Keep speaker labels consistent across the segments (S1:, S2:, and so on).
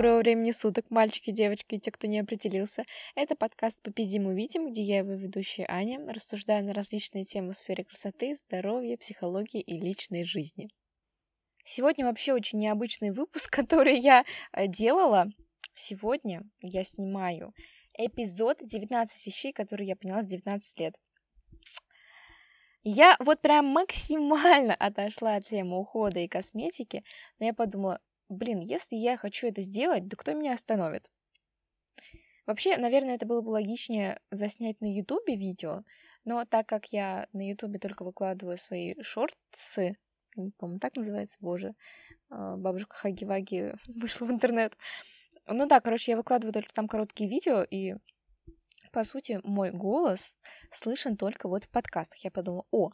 S1: Доброго времени суток, мальчики, девочки и те, кто не определился. Это подкаст «Попиздим увидим», где я, его ведущая Аня, рассуждаю на различные темы в сфере красоты, здоровья, психологии и личной жизни. Сегодня вообще очень необычный выпуск, который я э, делала. Сегодня я снимаю эпизод 19 вещей, которые я поняла с 19 лет. Я вот прям максимально отошла от темы ухода и косметики, но я подумала, блин, если я хочу это сделать, да кто меня остановит? Вообще, наверное, это было бы логичнее заснять на Ютубе видео, но так как я на Ютубе только выкладываю свои шортсы, не помню, так называется, боже, а, бабушка Хаги-Ваги вышла в интернет. Ну да, короче, я выкладываю только там короткие видео, и по сути, мой голос слышен только вот в подкастах. Я подумала, о,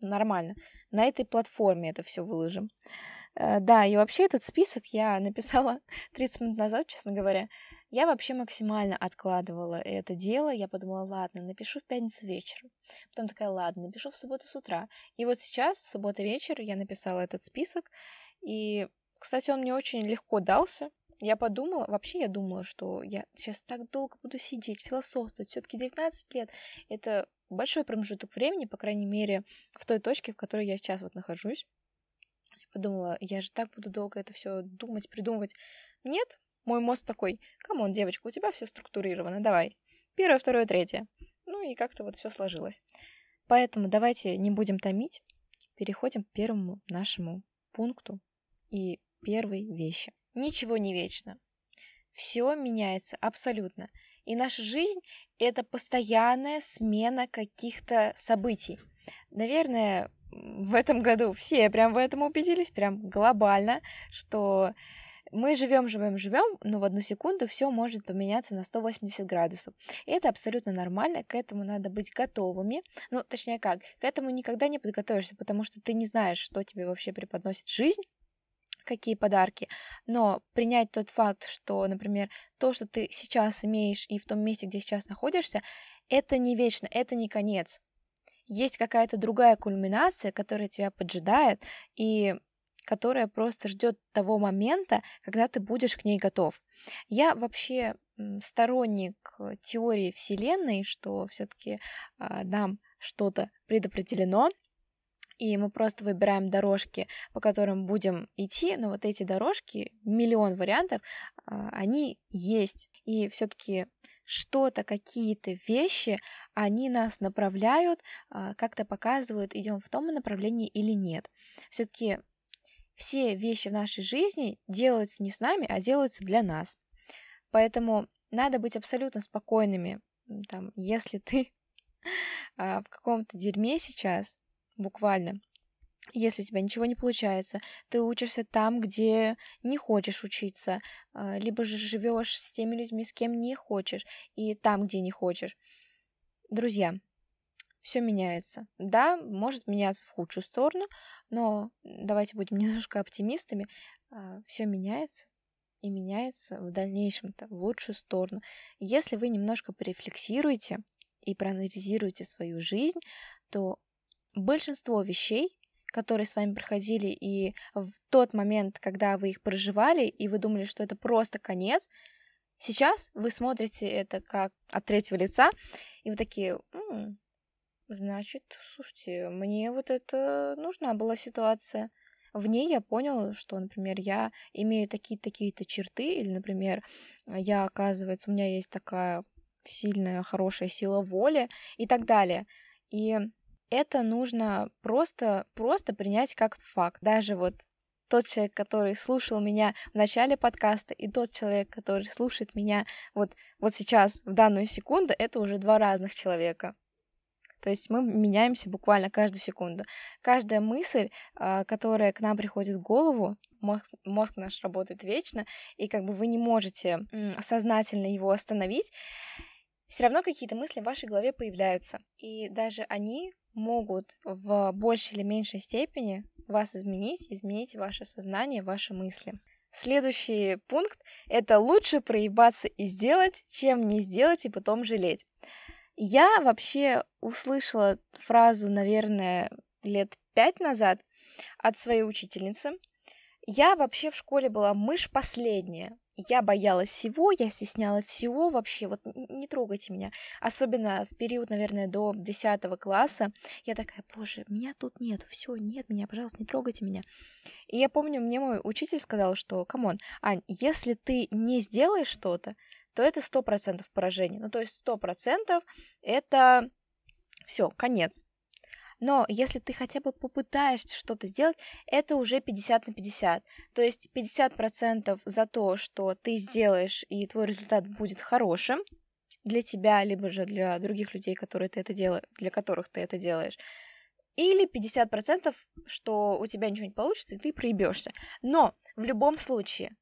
S1: нормально, на этой платформе это все выложим. Э, да, и вообще этот список я написала 30 минут назад, честно говоря. Я вообще максимально откладывала это дело. Я подумала, ладно, напишу в пятницу вечером. Потом такая, ладно, напишу в субботу с утра. И вот сейчас, в субботу вечер, я написала этот список. И, кстати, он мне очень легко дался. Я подумала, вообще я думала, что я сейчас так долго буду сидеть, философствовать. Все-таки 19 лет — это большой промежуток времени, по крайней мере, в той точке, в которой я сейчас вот нахожусь. Подумала, я же так буду долго это все думать, придумывать. Нет, мой мозг такой, come on, девочка, у тебя все структурировано, давай. Первое, второе, третье. Ну и как-то вот все сложилось. Поэтому давайте не будем томить, переходим к первому нашему пункту и первой вещи. Ничего не вечно. Все меняется абсолютно. И наша жизнь — это постоянная смена каких-то событий. Наверное, в этом году все прям в этом убедились, прям глобально, что мы живем, живем, живем, но в одну секунду все может поменяться на 180 градусов. И это абсолютно нормально, к этому надо быть готовыми. Ну, точнее как, к этому никогда не подготовишься, потому что ты не знаешь, что тебе вообще преподносит жизнь, какие подарки, но принять тот факт, что, например, то, что ты сейчас имеешь и в том месте, где сейчас находишься, это не вечно, это не конец. Есть какая-то другая кульминация, которая тебя поджидает и которая просто ждет того момента, когда ты будешь к ней готов. Я вообще сторонник теории Вселенной, что все-таки а, нам что-то предопределено, и мы просто выбираем дорожки, по которым будем идти, но вот эти дорожки, миллион вариантов, а, они есть. И все-таки что-то, какие-то вещи, они нас направляют, а, как-то показывают, идем в том направлении или нет. Все-таки все вещи в нашей жизни делаются не с нами, а делаются для нас. Поэтому надо быть абсолютно спокойными. Там, если ты а, в каком-то дерьме сейчас, буквально. Если у тебя ничего не получается, ты учишься там, где не хочешь учиться, а, либо же живешь с теми людьми, с кем не хочешь, и там, где не хочешь. Друзья, все меняется. Да, может меняться в худшую сторону, но давайте будем немножко оптимистами. А, все меняется и меняется в дальнейшем-то в лучшую сторону. Если вы немножко порефлексируете и проанализируете свою жизнь, то большинство вещей, которые с вами проходили, и в тот момент, когда вы их проживали, и вы думали, что это просто конец, сейчас вы смотрите это как от третьего лица, и вы такие, м-м, значит, слушайте, мне вот это нужна была ситуация. В ней я понял, что, например, я имею такие-такие-то черты, или, например, я, оказывается, у меня есть такая сильная, хорошая сила воли и так далее. И это нужно просто, просто принять как факт. Даже вот тот человек, который слушал меня в начале подкаста, и тот человек, который слушает меня вот, вот сейчас, в данную секунду, это уже два разных человека. То есть мы меняемся буквально каждую секунду. Каждая мысль, а, которая к нам приходит в голову, мозг, мозг наш работает вечно, и как бы вы не можете сознательно его остановить, все равно какие-то мысли в вашей голове появляются. И даже они могут в большей или меньшей степени вас изменить, изменить ваше сознание, ваши мысли. Следующий пункт — это лучше проебаться и сделать, чем не сделать и потом жалеть. Я вообще услышала фразу, наверное, лет пять назад от своей учительницы, Я вообще в школе была мышь последняя. Я боялась всего, я стеснялась всего вообще, вот не трогайте меня. Особенно в период, наверное, до 10 класса. Я такая, боже, меня тут нет, все, нет меня, пожалуйста, не трогайте меня. И я помню, мне мой учитель сказал, что, come on, Ань, если ты не сделаешь что-то, то это сто процентов поражение. Ну, то есть сто процентов это все, конец. Но если ты хотя бы попытаешься что-то сделать, это уже 50 на 50. То есть 50% за то, что ты сделаешь, и твой результат будет хорошим для тебя, либо же для других людей, которые ты это делаешь, для которых ты это делаешь. Или 50%, что у тебя ничего не получится, и ты проебешься. Но в любом случае,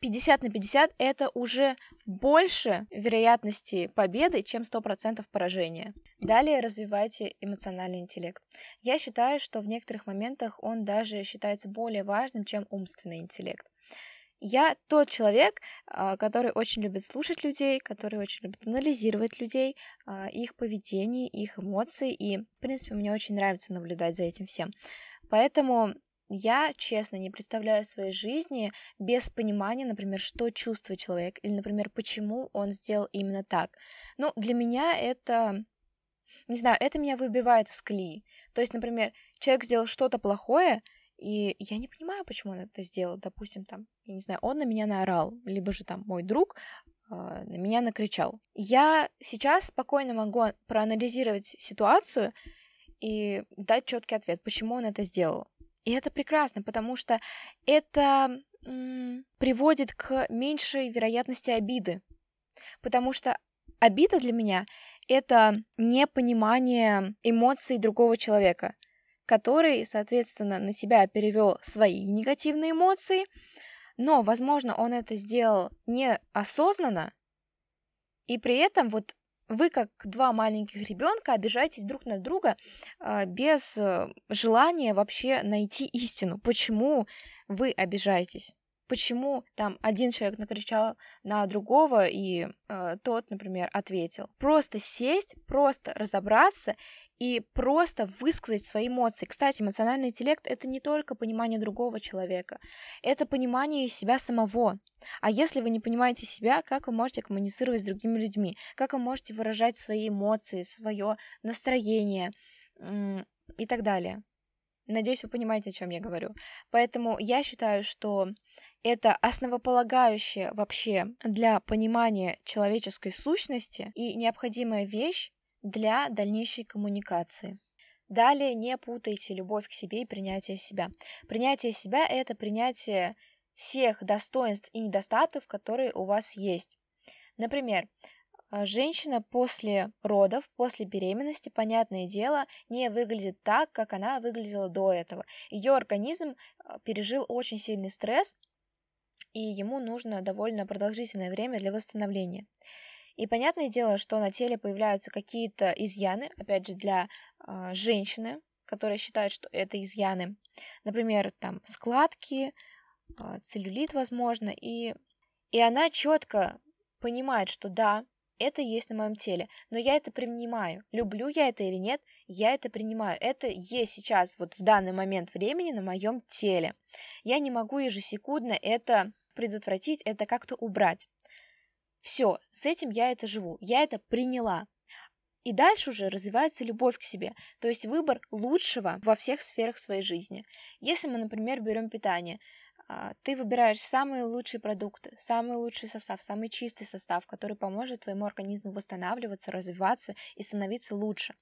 S1: 50 на 50 это уже больше вероятности победы, чем 100% поражения. Далее развивайте эмоциональный интеллект. Я считаю, что в некоторых моментах он даже считается более важным, чем умственный интеллект. Я тот человек, а, который очень любит слушать людей, который очень любит анализировать людей, а, их поведение, их эмоции, и, в принципе, мне очень нравится наблюдать за этим всем. Поэтому я, честно, не представляю своей жизни без понимания, например, что чувствует человек, или, например, почему он сделал именно так. Ну, для меня это, не знаю, это меня выбивает из колеи. То есть, например, человек сделал что-то плохое, и я не понимаю, почему он это сделал. Допустим, там, я не знаю, он на меня наорал, либо же там мой друг э, на меня накричал. Я сейчас спокойно могу проанализировать ситуацию и дать четкий ответ, почему он это сделал. И это прекрасно, потому что это приводит к меньшей вероятности обиды. Потому что обида для меня — это непонимание эмоций другого человека, который, соответственно, на тебя перевел свои негативные эмоции, но, возможно, он это сделал неосознанно, и при этом вот вы, как два маленьких ребенка, обижаетесь друг на друга э, без э, желания вообще найти истину. Почему вы обижаетесь? Почему там один человек накричал на другого, и э, тот, например, ответил? Просто сесть, просто разобраться и просто высказать свои эмоции. Кстати, эмоциональный интеллект — это не только понимание другого человека, это понимание себя самого. А если вы не понимаете себя, как вы можете коммуницировать с другими людьми? Как вы можете выражать свои эмоции, свое настроение и так далее? Надеюсь, вы понимаете, о чем я говорю. Поэтому я считаю, что это основополагающее вообще для понимания человеческой сущности и необходимая вещь, для дальнейшей коммуникации. Далее не путайте любовь к себе и принятие себя. Принятие себя — это принятие всех достоинств и недостатков, которые у вас есть. Например, женщина после родов, после беременности, понятное дело, не выглядит так, как она выглядела до этого. Ее организм а, пережил очень сильный стресс, и ему нужно довольно продолжительное время для восстановления. И понятное дело, что на теле появляются какие-то изъяны, опять же, для э, женщины, которая считает, что это изъяны. Например, там складки, э, целлюлит, возможно, и, и она четко понимает, что да, это есть на моем теле, но я это принимаю. Люблю я это или нет, я это принимаю. Это есть сейчас, вот в данный момент времени на моем теле. Я не могу ежесекундно это предотвратить, это как-то убрать. Все, с этим я это живу, я это приняла. И дальше уже развивается любовь к себе, то есть выбор лучшего во всех сферах своей жизни. Если мы, например, берем питание, ты выбираешь самые лучшие продукты, самый лучший состав, самый чистый состав, который поможет твоему организму восстанавливаться, развиваться и становиться лучше.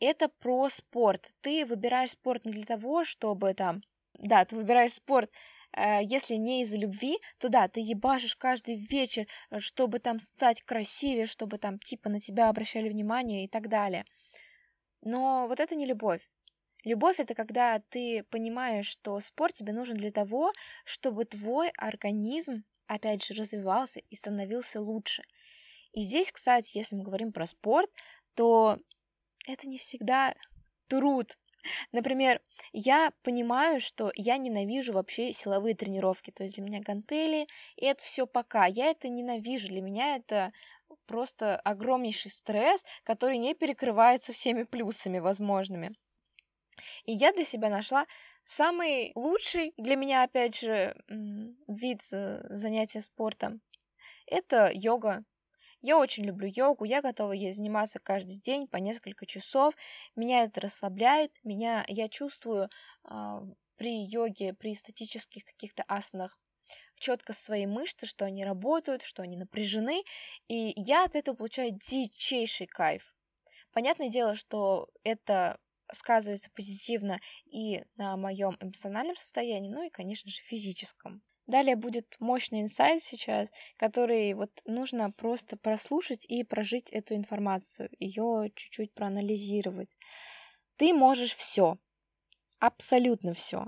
S1: Это про спорт. Ты выбираешь спорт не для того, чтобы там... Да, ты выбираешь спорт Э, если не из-за любви, то да, ты ебашишь каждый вечер, э, чтобы там стать красивее, чтобы там типа на тебя обращали внимание и так далее. Но вот это не любовь. Любовь это когда ты понимаешь, что спорт тебе нужен для того, чтобы твой организм, опять же, развивался и становился лучше. И здесь, кстати, если мы говорим про спорт, то это не всегда труд, Например, я понимаю, что я ненавижу вообще силовые тренировки, то есть для меня гантели, и это все пока. Я это ненавижу, для меня это просто огромнейший стресс, который не перекрывается всеми плюсами возможными. И я для себя нашла самый лучший для меня, опять же, вид э, занятия спортом. Это йога. Я очень люблю йогу, я готова ей заниматься каждый день по несколько часов. Меня это расслабляет, меня я чувствую э, при йоге, при статических каких-то асанах четко свои мышцы, что они работают, что они напряжены, и я от этого получаю дичайший кайф. Понятное дело, что это сказывается позитивно и на моем эмоциональном состоянии, ну и, конечно же, физическом. Далее будет мощный инсайт сейчас, который вот нужно просто прослушать и прожить эту информацию, ее чуть-чуть проанализировать. Ты можешь все, абсолютно все.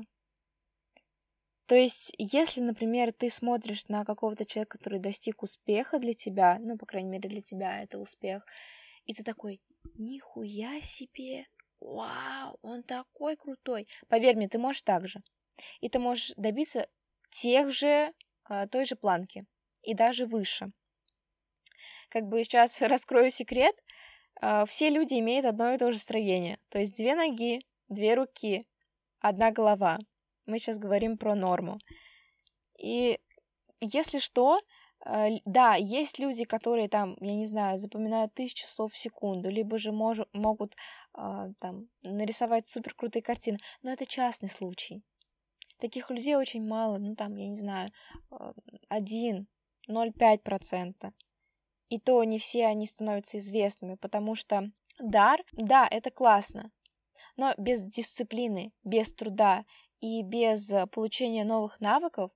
S1: То есть, если, например, ты смотришь на какого-то человека, который достиг успеха для тебя, ну, по крайней мере, для тебя это успех, и ты такой, нихуя себе, вау, он такой крутой. Поверь мне, ты можешь так же. И ты можешь добиться тех же, а, той же планки, и даже выше. Как бы сейчас раскрою секрет, а, все люди имеют одно и то же строение. То есть две ноги, две руки, одна голова. Мы сейчас говорим про норму. И если что, да, есть люди, которые там, я не знаю, запоминают тысячу слов в секунду, либо же мож, могут э, там нарисовать супер крутые картины, но это частный случай. Таких людей очень мало, ну там, я не знаю, а, один, 0,5%. И то не все они становятся известными, потому что дар, да, это классно, но без дисциплины, без труда и без э, получения новых навыков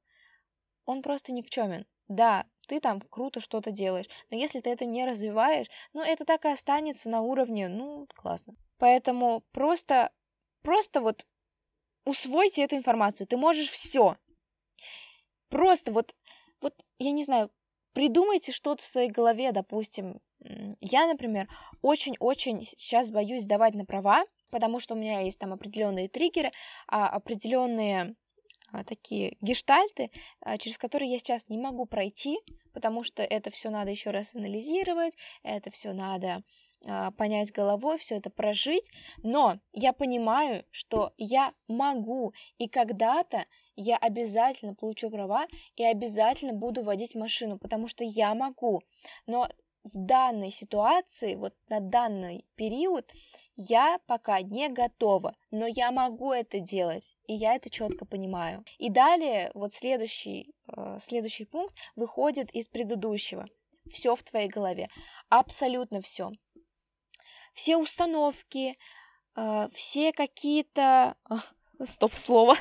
S1: он просто никчемен. Да, ты там круто что-то делаешь. Но если ты это не развиваешь, ну, это так и останется на уровне, ну, классно. Поэтому просто, просто вот усвойте эту информацию. Ты можешь все. Просто вот, вот, я не знаю, придумайте что-то в своей голове, допустим. Я, например, очень-очень сейчас боюсь сдавать на права, потому что у меня есть там определенные триггеры, а определенные такие гештальты, а, через которые я сейчас не могу пройти, потому что это все надо еще раз анализировать, это все надо а, понять головой, все это прожить, но я понимаю, что я могу, и когда-то я обязательно получу права и обязательно буду водить машину, потому что я могу. Но в данной ситуации, вот на данный период, я пока не готова, но я могу это делать, и я это четко понимаю. И далее, вот следующий, э, следующий пункт выходит из предыдущего. Все в твоей голове, абсолютно все. Все установки, э, все какие-то... Стоп, слово.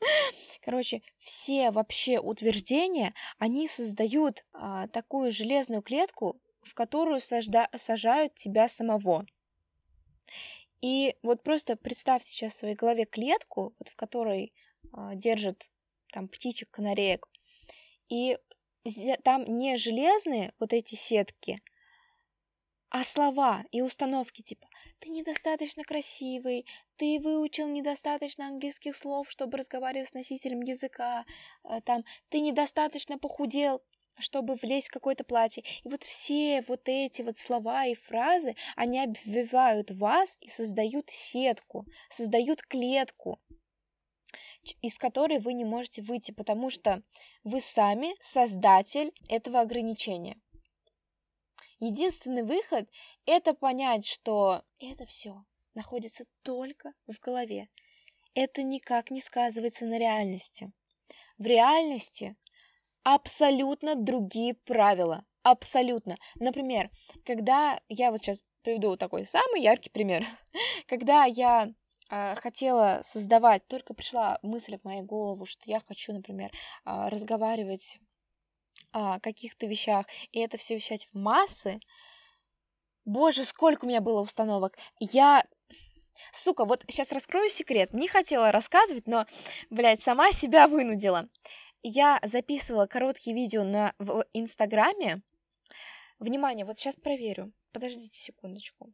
S1: Короче, все вообще утверждения, они создают а, такую железную клетку, в которую сажда, сажают тебя самого. И вот просто представь сейчас в своей голове клетку, вот в которой э, держат там птичек, канареек, и там не железные вот эти сетки, а слова и установки типа «ты недостаточно красивый», «ты выучил недостаточно английских слов, чтобы разговаривать с носителем языка», э, там «ты недостаточно похудел», чтобы влезть в какое-то платье. И вот все вот эти вот слова и фразы, они обвивают вас и создают сетку, создают клетку, из которой вы не можете выйти, потому что вы сами создатель этого ограничения. Единственный выход – это понять, что это все находится только в голове. Это никак не сказывается на реальности. В реальности абсолютно другие правила. Абсолютно. Например, когда я вот сейчас приведу такой самый яркий пример. Когда я э, хотела создавать, только пришла мысль в мою голову, что я хочу, например, э, разговаривать о каких-то вещах, и это все вещать в массы. Боже, сколько у меня было установок. Я Сука, вот сейчас раскрою секрет. Не хотела рассказывать, но, блядь, сама себя вынудила я записывала короткие видео на, в Инстаграме. Внимание, вот сейчас проверю. Подождите секундочку.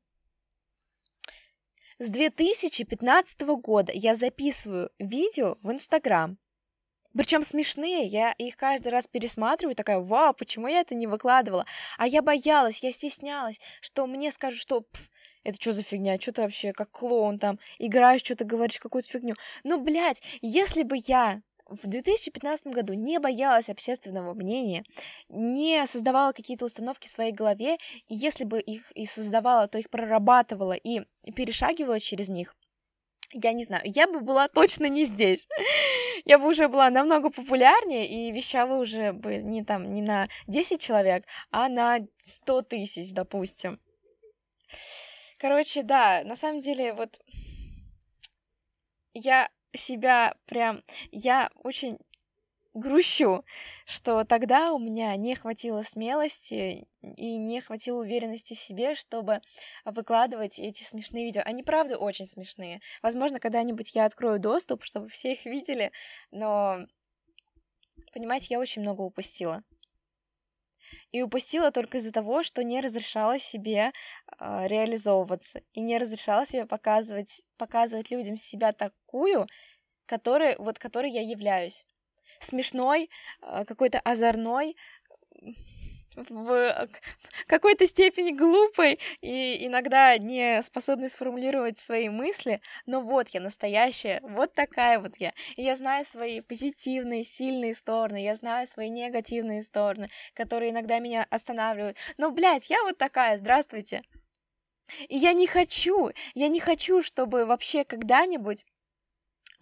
S1: С 2015 года я записываю видео в Инстаграм. Причем смешные, я их каждый раз пересматриваю, такая, вау, почему я это не выкладывала? А я боялась, я стеснялась, что мне скажут, что Это что за фигня? Что ты вообще как клоун там играешь, что-то говоришь, какую-то фигню? Ну, блядь, если бы я в 2015 году не боялась общественного мнения, не создавала какие-то установки в своей голове, и если бы их и создавала, то их прорабатывала и перешагивала через них, я не знаю, я бы была точно не здесь. я бы уже была намного популярнее и вещала уже бы не там, не на 10 человек, а на 100 тысяч, допустим. Короче, да, на самом деле, вот я себя прям... Я очень грущу, что тогда у меня не хватило смелости и не хватило уверенности в себе, чтобы выкладывать эти смешные видео. Они, правда, очень смешные. Возможно, когда-нибудь я открою доступ, чтобы все их видели, но, понимаете, я очень много упустила. И упустила только из-за того, что не разрешала себе э, реализовываться и не разрешала себе показывать, показывать людям себя такую, которой, вот которой я являюсь. Смешной, э, какой-то озорной, в какой-то степени глупой и иногда не способной сформулировать свои мысли, но вот я настоящая, вот такая вот я. И я знаю свои позитивные, сильные стороны, я знаю свои негативные стороны, которые иногда меня останавливают. Но, блядь, я вот такая, здравствуйте. И я не хочу, я не хочу, чтобы вообще когда-нибудь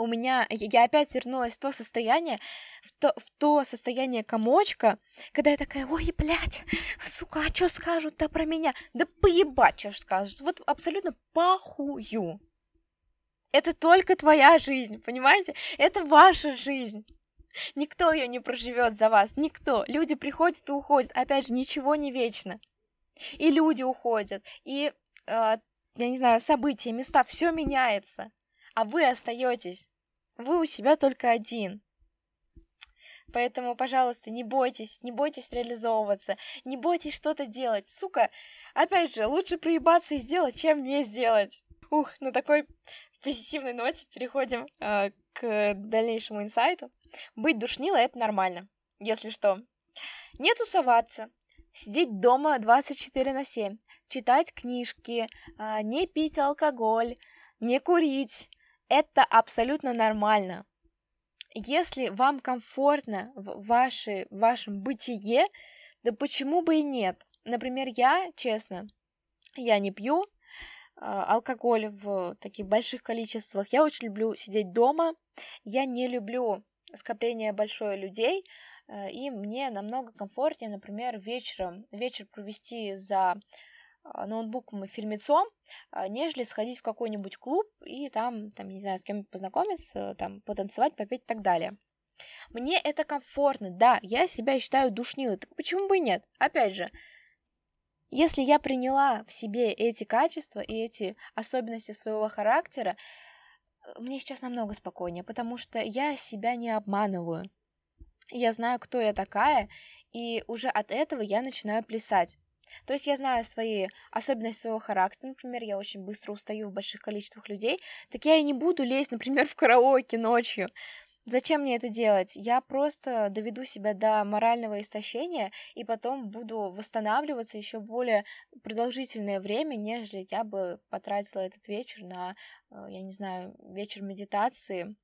S1: у меня, я опять вернулась в то состояние, в то, в то состояние комочка, когда я такая, ой, блядь, сука, а что скажут-то про меня? Да поебать, что скажут, вот абсолютно похую. Это только твоя жизнь, понимаете? Это ваша жизнь. Никто ее не проживет за вас, никто. Люди приходят и уходят. Опять же, ничего не вечно. И люди уходят, и, э, я не знаю, события, места, все меняется а вы остаетесь. Вы у себя только один. Поэтому, пожалуйста, не бойтесь, не бойтесь реализовываться, не бойтесь что-то делать. Сука, опять же, лучше проебаться и сделать, чем не сделать. Ух, на такой позитивной ноте переходим э, к дальнейшему инсайту. Быть душнилой — это нормально, если что. Не тусоваться, сидеть дома 24 на 7, читать книжки, э, не пить алкоголь, не курить, это абсолютно нормально. Если вам комфортно в, вашей, в вашем бытие, да почему бы и нет? Например, я, честно, я не пью э, алкоголь в таких больших количествах. Я очень люблю сидеть дома. Я не люблю скопление большое людей. Э, и мне намного комфортнее, например, вечером, вечер провести за ноутбуком и фильмецом, а, нежели сходить в какой-нибудь клуб и там, там, не знаю, с кем познакомиться, там, потанцевать, попеть и так далее. Мне это комфортно, да, я себя считаю душнилой, так почему бы и нет? Опять же, если я приняла в себе эти качества и эти особенности своего характера, э, мне сейчас намного спокойнее, потому что я себя не обманываю. Я знаю, кто я такая, и уже от этого я начинаю плясать. То есть я знаю свои особенности своего характера, например, я очень быстро устаю в больших количествах людей, так я и не буду лезть, например, в караоке ночью. Зачем мне это делать? Я просто доведу себя до морального истощения и потом буду восстанавливаться еще более продолжительное время, нежели я бы потратила этот вечер на, э, я не знаю, вечер медитации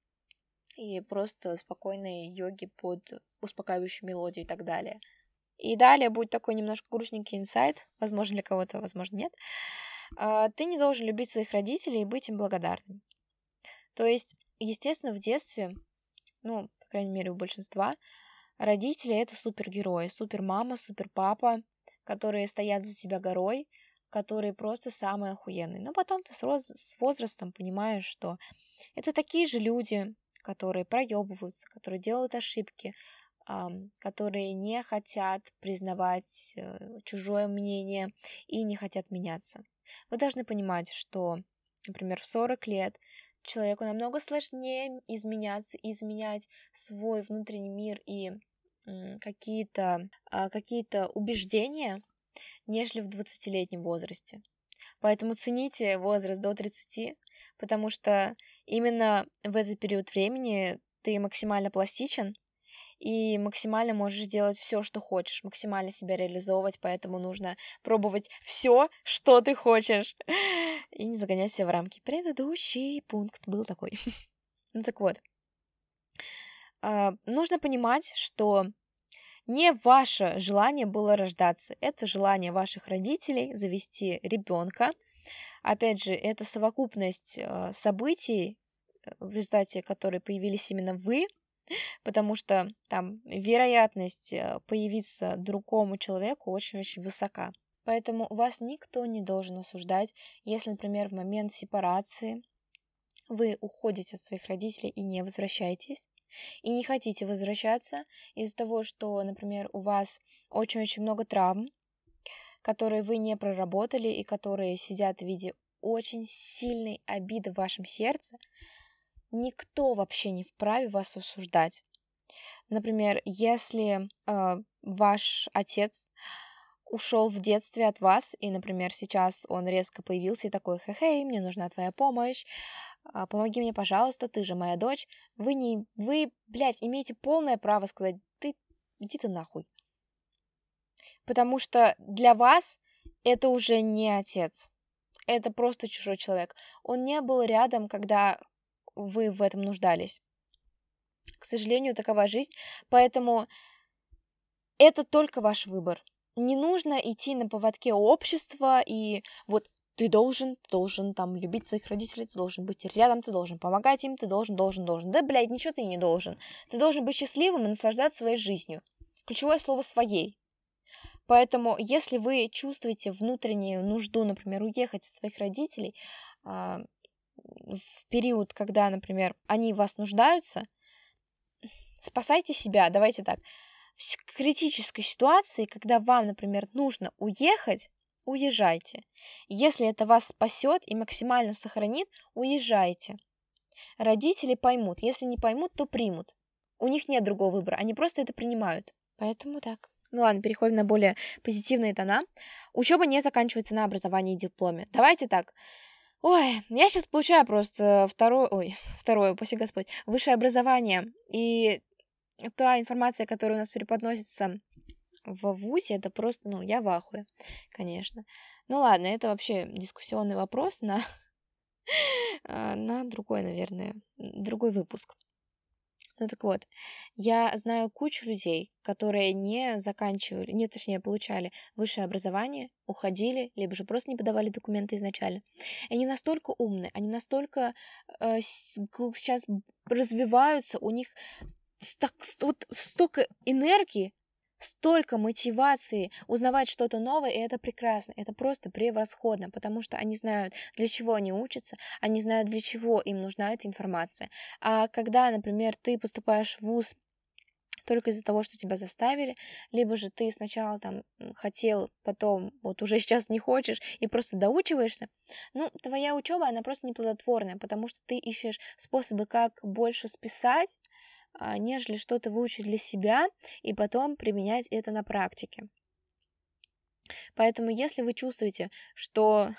S1: и просто спокойной йоги под успокаивающую мелодию и так далее. И далее будет такой немножко грустненький инсайт, возможно, для кого-то, возможно, нет. А, ты не должен любить своих родителей и быть им благодарным. То есть, естественно, в детстве, ну, по крайней мере, у большинства, родители — это супергерои, супермама, суперпапа, которые стоят за тебя горой, которые просто самые охуенные. Но потом ты с возрастом понимаешь, что это такие же люди, которые проебываются, которые делают ошибки, которые не хотят признавать э, чужое мнение и не хотят меняться. Вы должны понимать, что, например, в 40 лет человеку намного сложнее изменяться, изменять свой внутренний мир и какие-то а, какие убеждения, нежели в 20-летнем возрасте. Поэтому цените возраст до 30, потому что именно в этот период времени ты максимально пластичен, и максимально можешь делать все, что хочешь, максимально себя реализовывать, поэтому нужно пробовать все, что ты хочешь, и не загонять себя в рамки. Предыдущий пункт был такой. ну так вот, а, нужно понимать, что не ваше желание было рождаться, это желание ваших родителей завести ребенка. Опять же, это совокупность а, событий, э, в результате которой появились именно вы, потому что там вероятность э, появиться другому человеку очень-очень высока. Поэтому вас никто не должен осуждать, если, например, в момент сепарации вы уходите от своих родителей и не возвращаетесь, и не хотите возвращаться из-за того, что, например, у вас очень-очень много травм, которые вы не проработали и которые сидят в виде очень сильной обиды в вашем сердце, никто вообще не вправе вас осуждать. Например, если э, ваш отец ушел в детстве от вас, и, например, сейчас он резко появился и такой, хе-хей, мне нужна твоя помощь, а, помоги мне, пожалуйста, ты же моя дочь, вы не, вы, блядь, имеете полное право сказать, ты, иди ты нахуй. Потому что для вас это уже не отец, это просто чужой человек. Он не был рядом, когда вы в этом нуждались. К сожалению, такова жизнь, поэтому это только ваш выбор. Не нужно идти на поводке общества и вот ты должен, ты должен там любить своих родителей, ты должен быть рядом, ты должен помогать им, ты должен, должен, должен. Да, блядь, ничего ты не должен. Ты должен быть счастливым и наслаждаться своей жизнью. Ключевое слово «своей». Поэтому, если вы чувствуете внутреннюю нужду, например, уехать от своих родителей, а, в период, когда, например, они в вас нуждаются, спасайте себя, давайте так. В критической ситуации, когда вам, например, нужно уехать, уезжайте. Если это вас спасет и максимально сохранит, уезжайте. Родители поймут, если не поймут, то примут. У них нет другого выбора, они просто это принимают. Поэтому так. Ну ладно, переходим на более позитивные тона. Учеба не заканчивается на образовании и дипломе. Давайте так. Ой, я сейчас получаю просто второе, ой, второе, спаси Господь, высшее образование. И та информация, которая у нас преподносится в ВУЗе, это просто, ну, я в ахуе, конечно. Ну ладно, это вообще дискуссионный вопрос на, а, на другой, наверное, другой выпуск. Ну так вот, я знаю кучу людей, которые не заканчивали, не, точнее, получали высшее образование, уходили, либо же просто не подавали документы изначально. И они настолько умные, они настолько э, сейчас развиваются, у них сток, вот столько энергии, столько мотивации узнавать что-то новое, и это прекрасно, это просто превосходно, потому что они знают, для чего они учатся, они знают, для чего им нужна эта информация. А когда, например, ты поступаешь в ВУЗ только из-за того, что тебя заставили, либо же ты сначала там хотел, потом вот уже сейчас не хочешь и просто доучиваешься, ну, твоя учеба, она просто неплодотворная, потому что ты ищешь способы, как больше списать, нежели что-то выучить для себя и потом применять это на практике. Поэтому, если вы чувствуете, что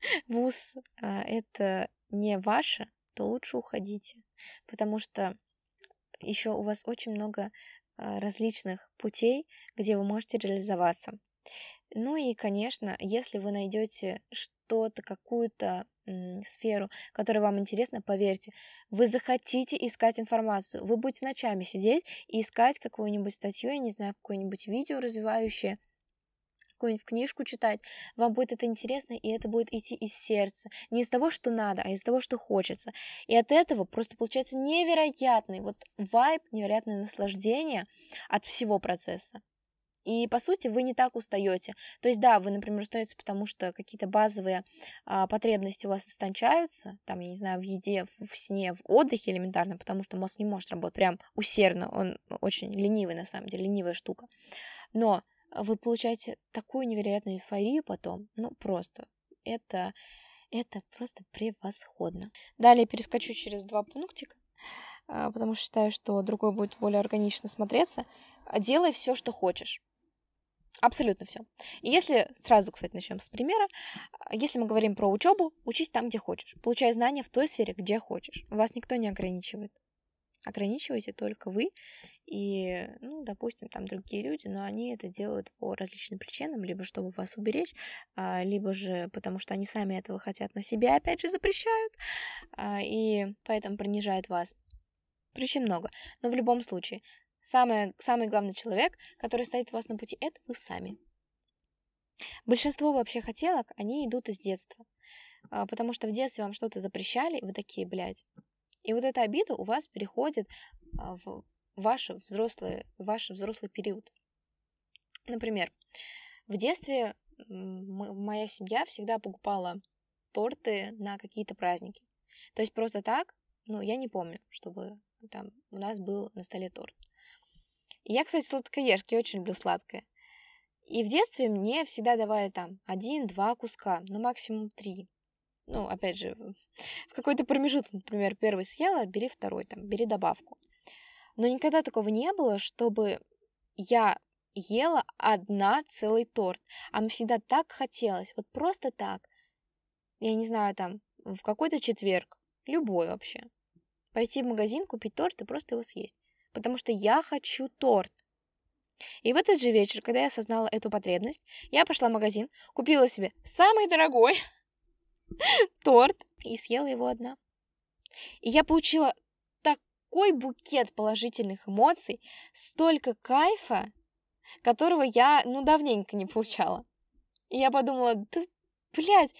S1: вуз а, это не ваше, то лучше уходите, потому что еще у вас очень много а, различных путей, где вы можете реализоваться. Ну и, конечно, если вы найдете что-то, какую-то сферу, которая вам интересна, поверьте, вы захотите искать информацию. Вы будете ночами сидеть и искать какую-нибудь статью, я не знаю, какое-нибудь видео развивающее, какую-нибудь книжку читать, вам будет это интересно, и это будет идти из сердца. Не из того, что надо, а из того, что хочется. И от этого просто получается невероятный вот вайб, невероятное наслаждение от всего процесса. И, по сути, вы не так устаете. То есть, да, вы, например, устаете, потому что какие-то базовые а, потребности у вас истончаются, там, я не знаю, в еде, в, в сне, в отдыхе элементарно, потому что мозг не может работать прям усердно, он очень ленивый, на самом деле, ленивая штука. Но вы получаете такую невероятную эйфорию потом, ну, просто, это, это просто превосходно. Далее перескочу через два пунктика а, потому что считаю, что другой будет более органично смотреться. Делай все, что хочешь. Абсолютно все. И если, сразу, кстати, начнем с примера, если мы говорим про учебу, учись там, где хочешь. Получай знания в той сфере, где хочешь. Вас никто не ограничивает. Ограничиваете только вы и, ну, допустим, там другие люди, но они это делают по различным причинам, либо чтобы вас уберечь, а, либо же потому что они сами этого хотят, но себе опять же запрещают, а, и поэтому принижают вас. Причин много, но в любом случае, самый, самый главный человек, который стоит у вас на пути, это вы сами. Большинство вообще хотелок, они идут из детства. А, потому что в детстве вам что-то запрещали, и вы такие, блядь. И вот эта обида у вас переходит а, в ваш взрослый, ваш взрослый период. Например, в детстве моя семья всегда покупала торты на какие-то праздники. То есть просто так, ну, я не помню, чтобы там у нас был на столе торт. Я, кстати, сладкоежка, я очень люблю сладкое. И в детстве мне всегда давали там один-два куска, ну максимум три. Ну, опять же, в какой-то промежуток, например, первый съела, бери второй, там, бери добавку. Но никогда такого не было, чтобы я ела одна целый торт. А мне всегда так хотелось, вот просто так. Я не знаю, там, в какой-то четверг, любой вообще. Пойти в магазин, купить торт и просто его съесть. Потому что я хочу торт. И в этот же вечер, когда я осознала эту потребность, я пошла в магазин, купила себе самый дорогой торт и съела его одна. И я получила такой букет положительных эмоций, столько кайфа, которого я, ну, давненько не получала. И я подумала, да, блядь,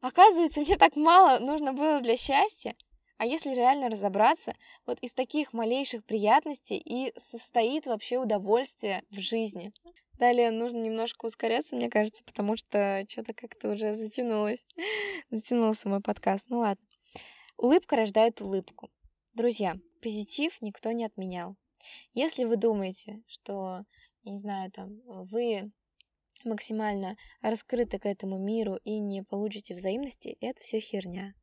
S1: оказывается, мне так мало нужно было для счастья. А если реально разобраться, вот из таких малейших приятностей и состоит вообще удовольствие в жизни. Далее нужно немножко ускоряться, мне кажется, потому что что-то как-то уже затянулось. Затянулся мой подкаст. Ну ладно. Улыбка рождает улыбку. Друзья, позитив никто не отменял. Если вы думаете, что, я не знаю, там, вы максимально раскрыты к этому миру и не получите взаимности, это все херня.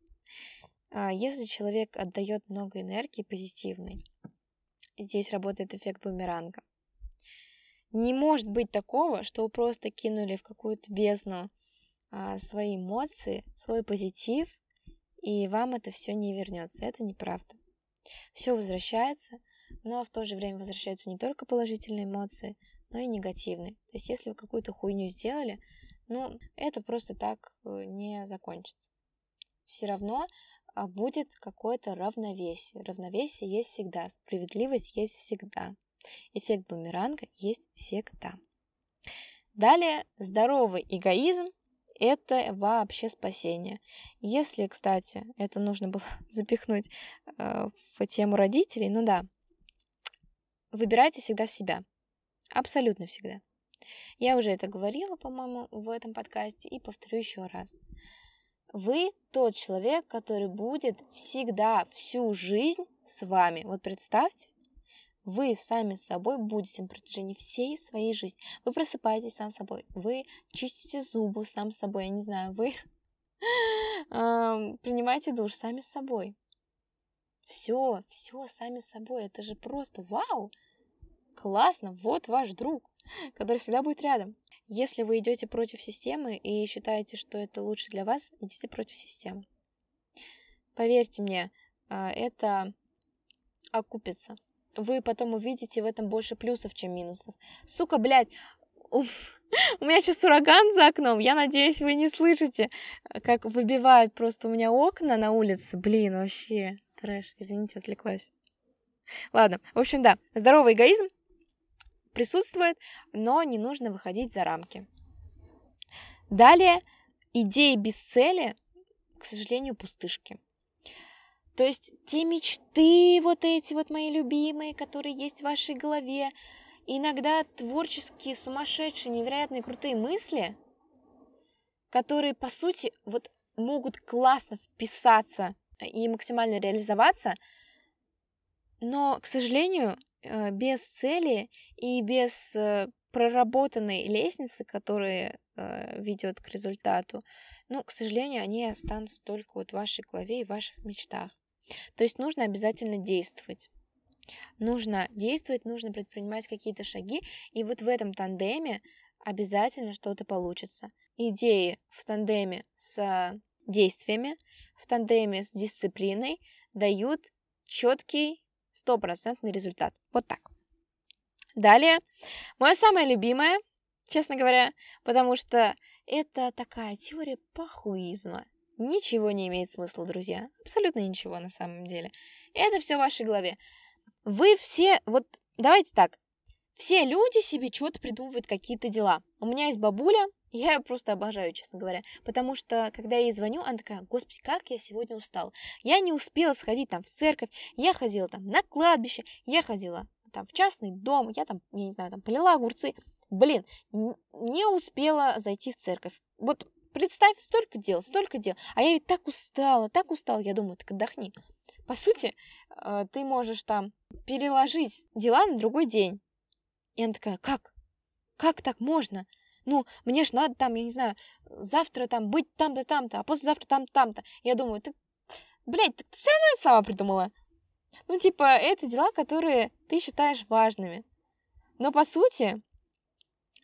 S1: А если человек отдает много энергии позитивной, здесь работает эффект бумеранга. Не может быть такого, что вы просто кинули в какую-то бездну а, свои эмоции, свой позитив, и вам это все не вернется. Это неправда. Все возвращается, но в то же время возвращаются не только положительные эмоции, но и негативные. То есть если вы какую-то хуйню сделали, ну, это просто так э, не закончится. Все равно будет какое-то равновесие. Равновесие есть всегда, справедливость есть всегда. Эффект бумеранга есть всегда. Далее, здоровый эгоизм это вообще спасение. Если, кстати, это нужно было запихнуть э, в тему родителей, ну да, выбирайте всегда в себя. Абсолютно всегда. Я уже это говорила, по-моему, в этом подкасте и повторю еще раз. Вы тот человек, который будет всегда, всю жизнь с вами. Вот представьте, вы сами с собой будете на протяжении всей своей жизни. Вы просыпаетесь сам собой, вы чистите зубы сам собой, я не знаю, вы принимаете душ сами с собой. Все, все сами с собой. Это же просто вау! Классно, вот ваш друг, который всегда будет рядом. Если вы идете против системы и считаете, что это лучше для вас, идите против системы. Поверьте мне, а, это окупится вы потом увидите в этом больше плюсов, чем минусов. Сука, блядь, у, у меня сейчас ураган за окном, я надеюсь, вы не слышите, как выбивают просто у меня окна на улице. Блин, вообще, трэш, извините, отвлеклась. Ладно, в общем, да, здоровый эгоизм присутствует, но не нужно выходить за рамки. Далее, идеи без цели, к сожалению, пустышки. То есть те мечты, вот эти вот мои любимые, которые есть в вашей голове, иногда творческие, сумасшедшие, невероятные, крутые мысли, которые, по сути, вот могут классно вписаться и максимально реализоваться, но, к сожалению, без цели и без э, проработанной лестницы, которая э, ведет к результату, ну, к сожалению, они останутся только вот в вашей голове и в ваших мечтах. То есть нужно обязательно действовать. Нужно действовать, нужно предпринимать какие-то шаги, и вот в этом тандеме обязательно что-то получится. Идеи в тандеме с действиями, в тандеме с дисциплиной дают четкий стопроцентный результат. Вот так. Далее, мое самое любимое, честно говоря, потому что это такая теория похуизма. Ничего не имеет смысла, друзья. Абсолютно ничего на самом деле. Это все в вашей голове. Вы все, вот давайте так, все люди себе что-то придумывают, какие-то дела. У меня есть бабуля, я ее просто обожаю, честно говоря, потому что, когда я ей звоню, она такая, господи, как я сегодня устала. Я не успела сходить там в церковь, я ходила там на кладбище, я ходила там в частный дом, я там, я не знаю, там полила огурцы. Блин, не успела зайти в церковь. Вот представь, столько дел, столько дел. А я ведь так устала, так устала. Я думаю, так отдохни. По сути, э, ты можешь там переложить дела на другой день. И она такая, как? Как так можно? Ну, мне ж надо там, я не знаю, завтра там быть там-то, там-то, а послезавтра там-то, там-то. Я думаю, ты, блядь, ты все равно это сама придумала. Ну, типа, это дела, которые ты считаешь важными. Но по сути,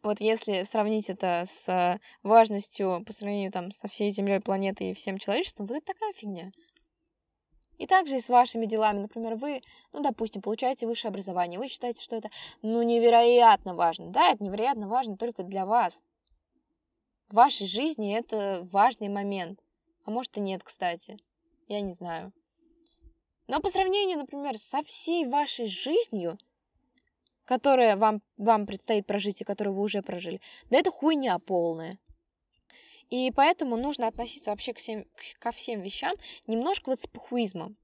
S1: вот если сравнить это с важностью по сравнению там со всей Землей, планетой и всем человечеством, вот это такая фигня. И также и с вашими делами. Например, вы, ну, допустим, получаете высшее образование, вы считаете, что это, ну, невероятно важно. Да, это невероятно важно только для вас. В вашей жизни это важный момент. А может и нет, кстати. Я не знаю. Но по сравнению, например, со всей вашей жизнью, которая вам, вам предстоит прожить и которую вы уже прожили, да это хуйня полная. И поэтому нужно относиться вообще к всем, ко всем вещам немножко вот с похуизмом.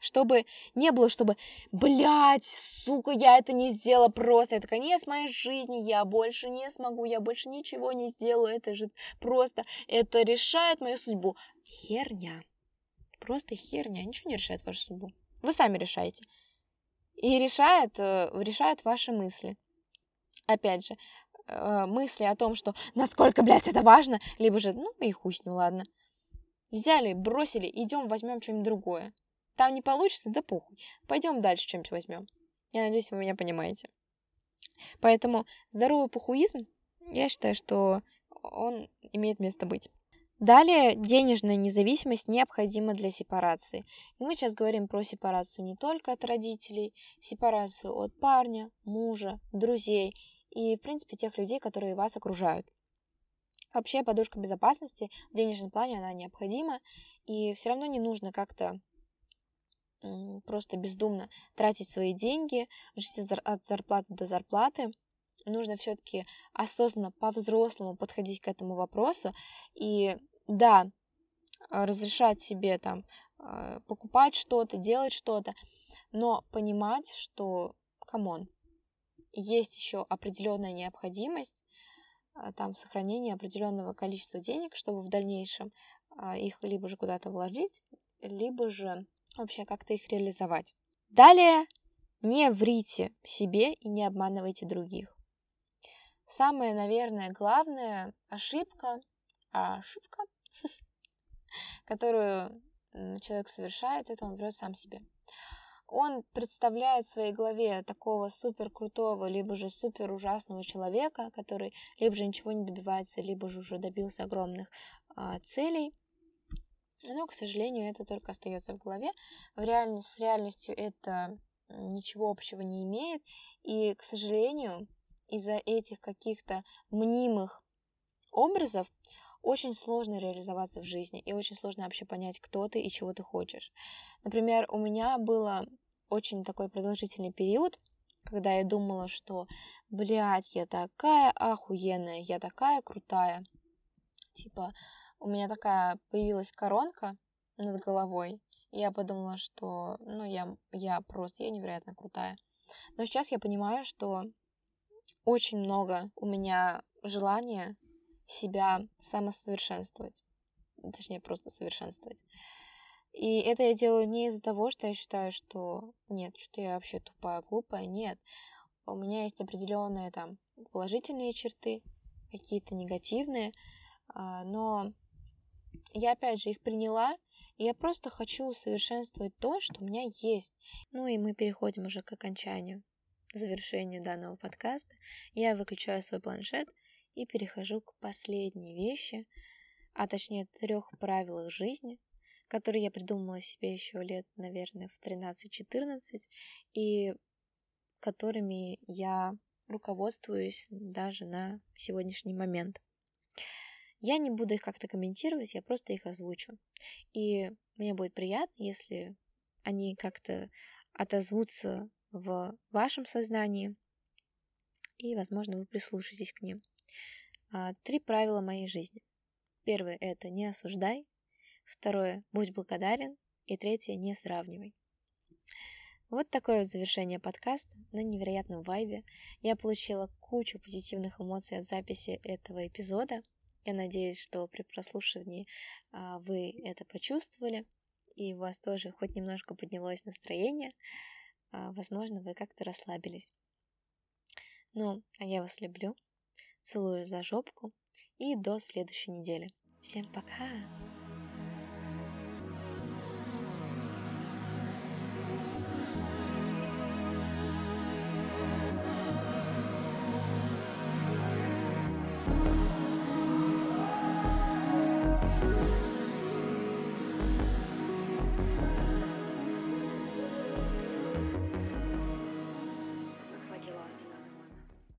S1: Чтобы не было, чтобы, блядь, сука, я это не сделала просто, это конец моей жизни, я больше не смогу, я больше ничего не сделаю, это же просто, это решает мою судьбу. Херня. Просто херня, ничего не решает вашу судьбу. Вы сами решаете. И решает, э, решают ваши мысли. Опять же, э, мысли о том, что насколько, блядь, это важно, либо же, ну и хуй с ним, ладно. Взяли, бросили, идем возьмем что-нибудь другое. Там не получится, да похуй. Пойдем дальше что-нибудь возьмем. Я надеюсь, вы меня понимаете. Поэтому здоровый похуизм, я считаю, что он имеет место быть. Далее, денежная независимость необходима для сепарации. И мы сейчас говорим про сепарацию не только от родителей, сепарацию от парня, мужа, друзей и, в принципе, тех людей, которые вас окружают. Вообще, подушка безопасности в денежном плане, она необходима, и все равно не нужно как-то просто бездумно тратить свои деньги, жить от зарплаты до зарплаты. Нужно все-таки осознанно, по-взрослому подходить к этому вопросу. И да, разрешать себе там а, покупать что-то, делать что-то, но понимать, что, come on, есть еще определенная необходимость а, там в сохранении определенного количества денег, чтобы в дальнейшем а, их либо же куда-то вложить, либо же вообще как-то их реализовать. Далее, не врите себе и не обманывайте других. Самая, наверное, главная ошибка, ошибка, которую человек совершает, это он врет сам себе он представляет в своей голове такого супер крутого, либо же супер ужасного человека, который либо же ничего не добивается, либо же уже добился огромных а, целей. Но, к сожалению, это только остается в голове. В реальность, с реальностью это ничего общего не имеет. И, к сожалению, из-за этих каких-то мнимых образов очень сложно реализоваться в жизни, и очень сложно вообще понять, кто ты и чего ты хочешь. Например, у меня было очень такой продолжительный период, когда я думала, что, блядь, я такая охуенная, я такая крутая. Типа, у меня такая появилась коронка над головой, и я подумала, что, ну, я, я просто, я невероятно крутая. Но сейчас я понимаю, что очень много у меня желания себя самосовершенствовать. Точнее, просто совершенствовать. И это я делаю не из-за того, что я считаю, что нет, что я вообще тупая, глупая. Нет. У меня есть определенные там положительные черты, какие-то негативные, а, но я опять же их приняла, и я просто хочу усовершенствовать то, что у меня есть. Ну и мы переходим уже к окончанию, завершению данного подкаста. Я выключаю свой планшет и перехожу к последней вещи, а точнее трех правилах жизни, который я придумала себе еще лет, наверное, в 13-14. И которыми я руководствуюсь даже на сегодняшний момент. Я не буду их как-то комментировать, я просто их озвучу. И мне будет приятно, если они как-то отозвутся в вашем сознании, и, возможно, вы прислушаетесь к ним. А, три правила моей жизни. Первое – это не осуждай. Второе – будь благодарен. И третье – не сравнивай. Вот такое вот завершение подкаста на невероятном вайбе. Я получила кучу позитивных эмоций от записи этого эпизода. Я надеюсь, что при прослушивании а, вы это почувствовали, и у вас тоже хоть немножко поднялось настроение. А, возможно, вы как-то расслабились. Ну, а я вас люблю, целую за жопку и до следующей недели. Всем пока!